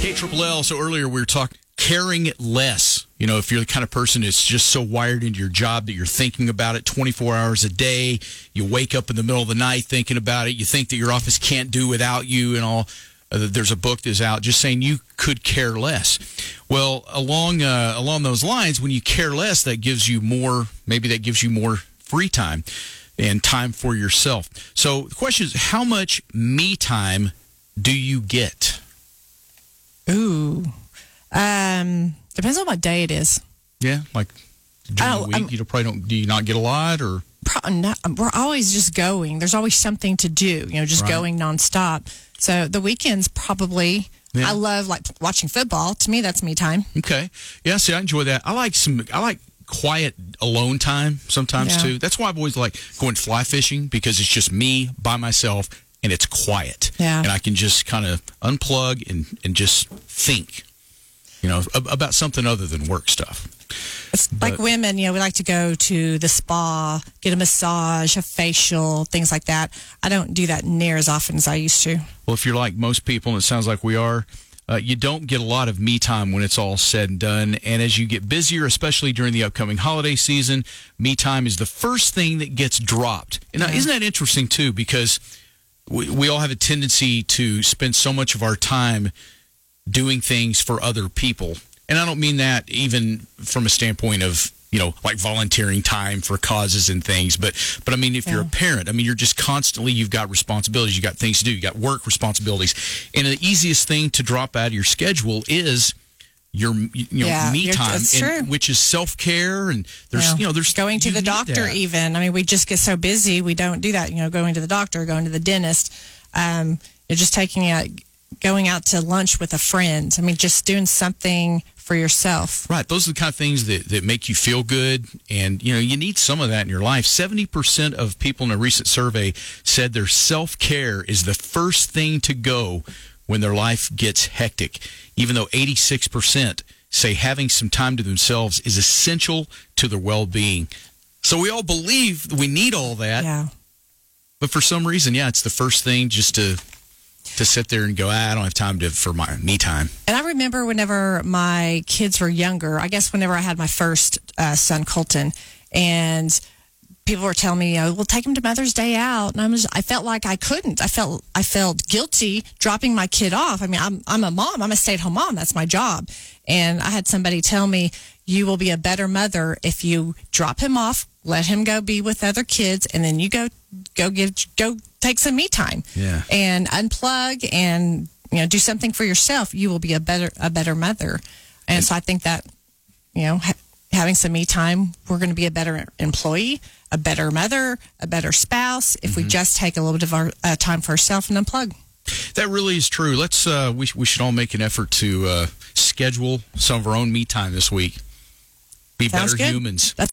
K Triple L. So earlier we were talking caring less. You know, if you're the kind of person that's just so wired into your job that you're thinking about it 24 hours a day, you wake up in the middle of the night thinking about it, you think that your office can't do without you and all. Uh, there's a book that's out just saying you could care less. Well, along uh, along those lines, when you care less, that gives you more. Maybe that gives you more free time and time for yourself. So the question is, how much me time do you get? Ooh. Um, depends on what day it is. Yeah, like during Oh, the week, um, you probably don't. Do you not get a lot, or Pro- not, we're always just going. There's always something to do, you know, just Right. going nonstop. So the weekends probably. Yeah. I love like watching football. To me, that's me time. okay? Yeah, see, I enjoy that. I like some. I like quiet alone time sometimes Yeah. too. That's why I've always like going fly fishing because it's just me by myself and it's quiet. Yeah. and I can just kind of unplug and and just think. You know, ab- about something other than work stuff. It's like women, you know, we like to go to the spa, get a massage, a facial, things like that. I don't do that near as often as I used to. Well, if you're like most people, and it sounds like we are, uh, you don't get a lot of me time when it's all said and done. And as you get busier, especially during the upcoming holiday season, me time is the first thing that gets dropped. And now, isn't that interesting too? Because we, we all have a tendency to spend so much of our time doing things for other people. And I don't mean that even from a standpoint of, you know, like volunteering time for causes and things, but but I mean if you're a parent, I mean you're just constantly you've got responsibilities, you've got things to do, you got work responsibilities. And the easiest thing to drop out of your schedule is your you know Yeah, me time and- which is self-care and there's Yeah. you know there's going to the doctor even i mean we just get so busy we don't do that you know going to the doctor going to the dentist um, you're just taking out going out to lunch with a friend i mean just doing something for yourself Right. Those are the kind of things that, that make you feel good. And, you know, you need some of that in your life. 70% of people in a recent survey said their self care is the first thing to go when their life gets hectic, even though 86% say having some time to themselves is essential to their well being. So we all believe we need all that. yeah But for some reason, yeah, it's the first thing just to. To sit there and go, ah, I don't have time to for my me time. And I remember whenever my kids were younger, I guess whenever I had my first uh, son, Colton, and people were telling me, oh, we'll take him to Mother's Day out. And I was, I felt like I couldn't. I felt, I felt guilty dropping my kid off. I mean, I'm, I'm a mom. I'm a stay at home mom. That's my job. And I had somebody tell me, you will be a better mother if you drop him off, let him go be with other kids, and then you go, go give, go take some me time Yeah. and unplug and you know do something for yourself you will be a better a better mother and so i think that you know having some me time we're going to be a better employee a better mother a better spouse if we just take a little bit of our uh, time for ourselves and unplug That really is true. Let's uh, we we should all make an effort to uh, schedule some of our own me time this week. Be Sounds better good. humans. That's